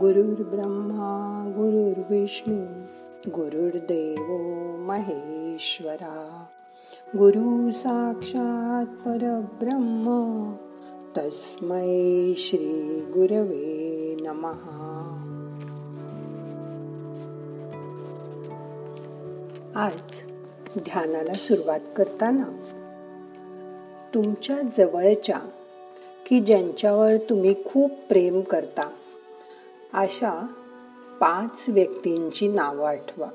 गुरुर्ब्रह्मा गुरुर्विष्णू गुरुर्देव महेश्वरा गुरु साक्षात परब्रह्म तस्मै श्री गुरवे नमहा आज ध्यानाला सुरुवात करताना तुमच्या जवळच्या की ज्यांच्यावर तुम्ही खूप प्रेम करता अशा पाच व्यक्तींची नावं आठवा.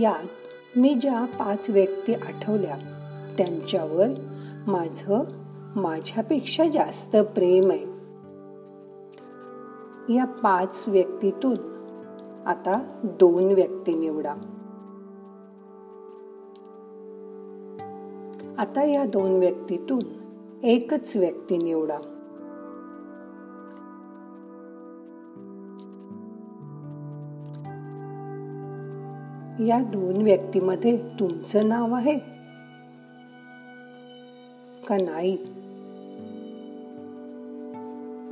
यात मी ज्या पाच व्यक्ती आठवल्या त्यांच्यावर माझं माझ्यापेक्षा जास्त प्रेम आहे. या पाच व्यक्तीतून आता दोन व्यक्ती निवडा. आता या दोन व्यक्तीतून एकच व्यक्ती निवडा. या दोन व्यक्तीमध्ये तुमचं नाव आहे? का नाही?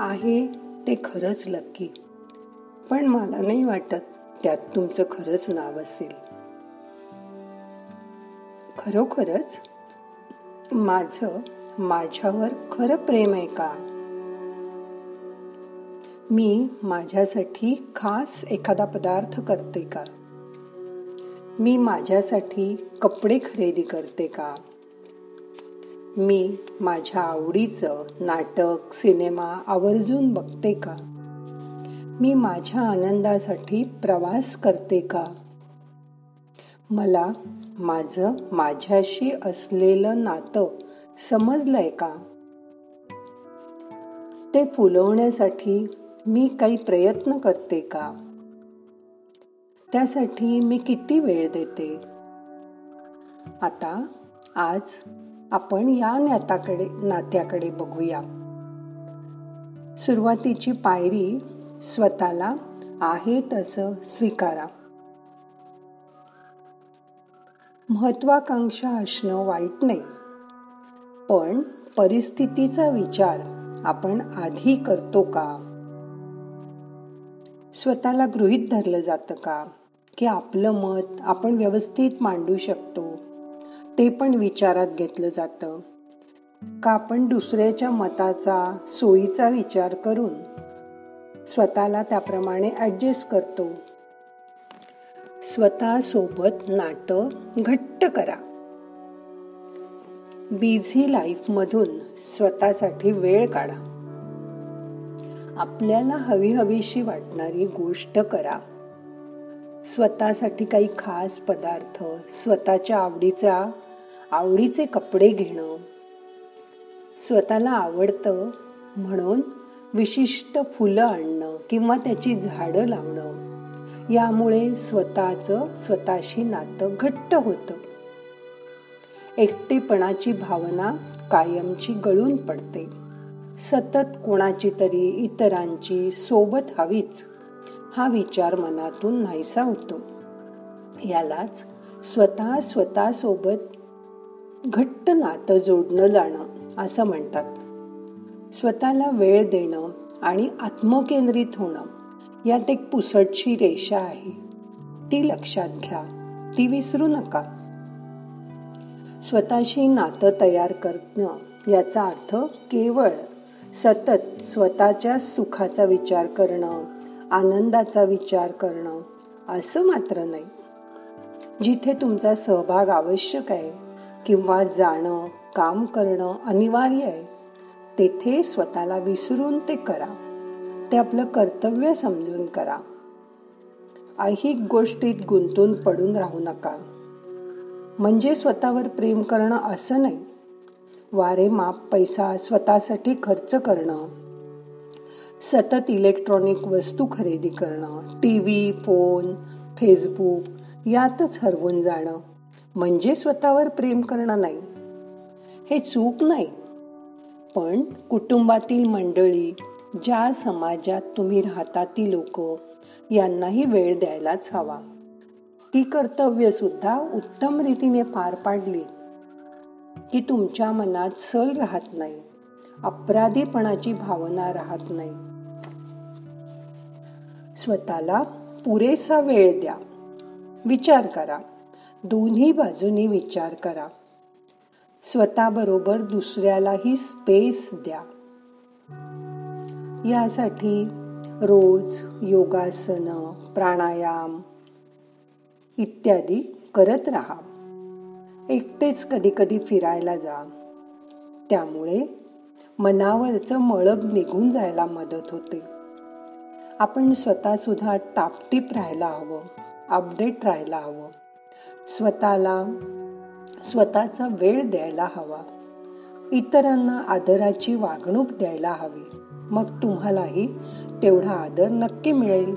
आहे ते खरंच लक्की पण मला नाही वाटत त्यात तुमचं खरंच नाव असेल. खरोखरच? माझं माझ्यावर खरं प्रेम आहे का? मी माझ्यासाठी खास एखादा पदार्थ करते का? मी माझ्यासाठी कपडे खरेदी करते का? मी माझ्या आवडीचं नाटक सिनेमा आवर्जून बघते का? मी माझ्या आनंदासाठी प्रवास करते का? मला माझं माझ्याशी असलेलं नातं समजलंय का? ते फुलवण्यासाठी मी काही प्रयत्न करते का? त्यासाठी मी किती वेळ देते? आता आज आपण या नात्याकडे नात्याकडे बघूया. सुरुवातीची पायरी स्वतःला आहे तसं स्वीकारा. महत्वाकांक्षा असणं वाईट नाही. पण परिस्थितीचा विचार आपण आधी करतो का? स्वतःला गृहित धरलं जातं का? की आपलं मत आपण व्यवस्थित मांडू शकतो. ते पण विचारात घेतलं जातं. का आपण दुसऱ्याच्या मताचा सोयीचा विचार करून स्वतःला त्याप्रमाणे ॲडजस्ट करतो? स्वतःसोबत नातं घट्ट करा. बिझी लाईफ मधून स्वतःसाठी वेळ काढा. आपल्याला हवी हवीशी वाटणारी गोष्ट करा. स्वतःसाठी काही खास पदार्थ स्वतःच्या आवडीचा आवडीचे कपडे घेणं. स्वतःला आवडतं म्हणून विशिष्ट फुलं आणणं किंवा त्याची झाडं लावणं. यामुळे स्वतःच स्वतःशी नातं घट्ट होतं. एकटेपणाची भावना कायमची गळून पडते. सतत कोणाची तरी इतरांची सोबत हवीच हा विचार मनातून नाहीसा होतो. यालाच स्वतः स्वतः सोबत घट्ट नातं जोडणं जाणं असं म्हणतात. स्वतःला वेळ देणं आणि आत्मकेंद्रित होणं यात एक पुसटशी रेषा आहे. ती लक्षात घ्या. ती विसरू नका. स्वतःशी नातं तयार करणं याचा अर्थ केवळ सतत स्वतःच्या सुखाचा विचार करणं आनंदाचा विचार करणं असं मात्र नाही. जिथे तुमचा सहभाग आवश्यक आहे किंवा जाणं काम करणं अनिवार्य आहे तेथे स्वतःला विसरून ते करा. ते आपलं कर्तव्य समजून करा. ऐहिक गोष्टीत गुंतून पडून राहू नका. म्हणजे स्वतःवर प्रेम करणं असं नाही. वारे माप पैसा स्वतःसाठी खर्च करणं. सतत इलेक्ट्रॉनिक वस्तू खरेदी करणं. टी व्ही फोन फेसबुक यातच हरवून जाणं. म्हणजे स्वतःवर प्रेम करणं नाही. हे चूक नाही. पण कुटुंबातील मंडळी ज्या समाजात तुम्ही राहता ती लोक यांनाही वेळ द्यायलाच हवा. ती कर्तव्य सुद्धा उत्तम रीतीने पार पाडली की तुमच्या मनात सल राहत नाही अपराधीपणाची भावना राहत नाही. स्वतःला पुरेसा वेळ द्या. विचार करा. दोन्ही बाजूनी विचार करा. स्वतःबरोबर दुसऱ्यालाही स्पेस द्या. यासाठी रोज योगासनं प्राणायाम इत्यादी करत राहा. एकटेच कधी कधी फिरायला जा. त्यामुळे मनावरचं मळब निघून जायला मदत होते. आपण स्वतःसुद्धा टापटीप राहायला हवं अपडेट राहायला हवं. स्वतःला स्वतःचा वेळ द्यायला हवा. इतरांना आदराची वागणूक द्यायला हवी. मग तुम्हालाही तेवढा आदर नक्की मिळेल.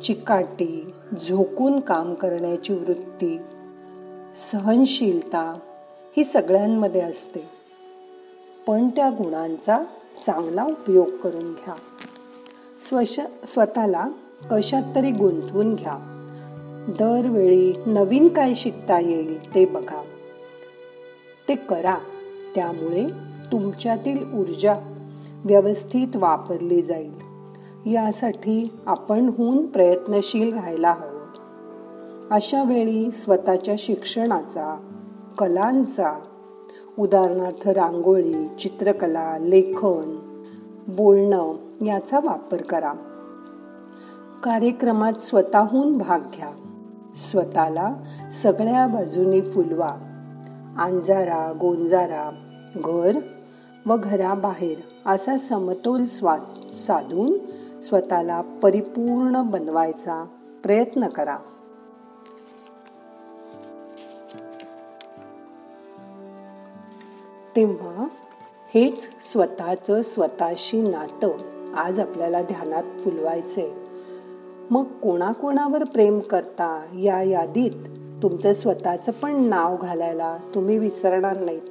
चिकाटी झोकून काम करण्याची वृत्ती सहनशीलता ही सगळ्यांमध्ये असते. पण त्या गुणांचा चांगला उपयोग करून घ्या. स्वश स्वतःला कशात तरी गुंतवून घ्या. दरवेळी नवीन काय शिकता येईल ते बघा. ते करा. त्यामुळे तुमच्यातील ऊर्जा व्यवस्थित वापरली जाईल. यासाठी आपणहून प्रयत्नशील राहायला हवं. अशा वेळी स्वतःच्या शिक्षणाचा कलांचा उदाहरणार्थ रांगोळी चित्रकला लेखन बोलणं याचा वापर करा. कार्यक्रमात स्वतःहून भाग घ्या. स्वतःला सगळ्या बाजूनी फुलवा. अंजारा गोंजारा घर व घराबाहेर. असा समतोल स्वाद साधून स्वतःला परिपूर्ण बनवायचा प्रयत्न करा. तेव्हा हेच स्वतःचं स्वतःशी नातं आज आपल्याला ध्यानात फुलवायचंय. मग कोणाकोणावर प्रेम करता या यादीत तुमचं स्वतःचं पण नाव घालायला तुम्ही विसरणार नाहीत.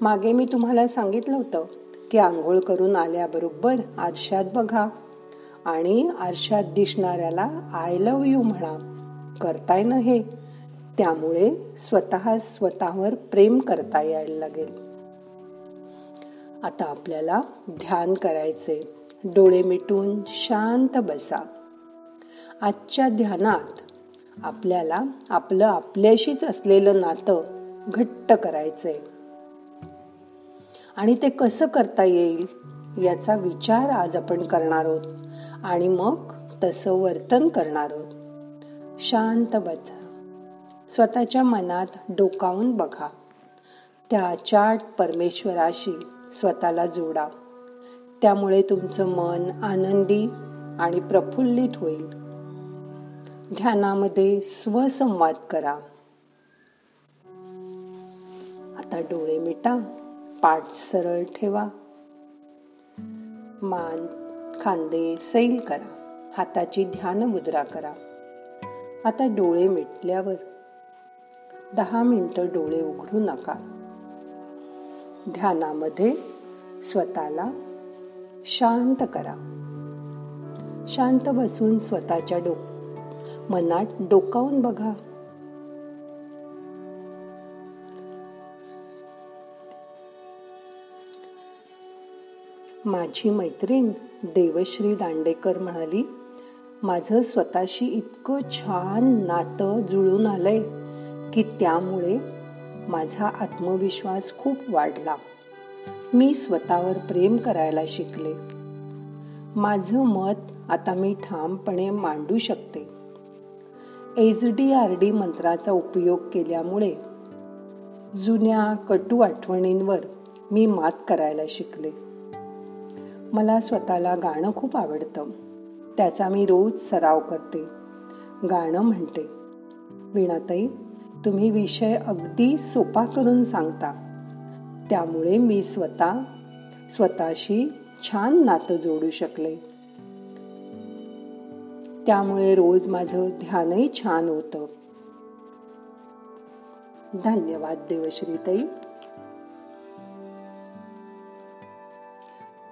मागे मी तुम्हाला सांगितलं होतं की आंघोळ करून आल्याबरोबर आरशात बघा. आणि आरशात दिसणाऱ्याला आय लव यू म्हणा करताय ना हे. त्यामुळे स्वतः स्वतःवर प्रेम करता यायला लागेल. आता आपल्याला ध्यान करायचे. डोळे मिटून शांत बसा. आजच्या ध्यानात आपल्याला आपलं आपल्याशीच असलेलं नातं घट्ट करायचंय. आणि ते कसं करता येईल याचा विचार आज आपण करणार आहोत. आणि मग तसं वर्तन करणार आहोत. शांत बसा. स्वतःच्या मनात डोकावून बघा. त्या चाट परमेश्वराशी स्वतःला जोडा. त्यामुळे तुमचं मन आनंदी आणि प्रफुल्लित होईल. ध्यानामध्ये स्वसंवाद करा. आता डोळे मिटा. पाठ सरळ ठेवा. मान खांदे सैल करा. हाताची ध्यान मुद्रा करा. आता डोळे मिटल्यावर. दहा मिनटं डोळे उघडू नका. ध्यानामध्ये स्वतःला शांत करा. शांत बसून स्वतःच्या डोक मनात डोकावून बघा. माझी मैत्रीण देवश्री दांडेकर म्हणाली माझं स्वतःशी इतकं छान नातं जुळून आलंय की त्यामुळे माझा आत्मविश्वास खूप वाढला. मी स्वतःवर प्रेम करायला शिकले. माझं मत आता मी ठामपणे मांडू शकते. एच डी आर डी मंत्राचा उपयोग केल्यामुळे जुन्या कटू आठवणींवर मी मात करायला शिकले. मला स्वतःला गाणं खूप आवडतं. त्याचा मी रोज सराव करते. गाणं म्हणते विणाताई तुम्ही विषय अगदी सोपा करून सांगता. त्यामुळे मी स्वतः स्वतःशी छान नातं जोडू शकले. त्यामुळे रोज माझं ध्यानही छान होतं. धन्यवाद देवश्रीताई.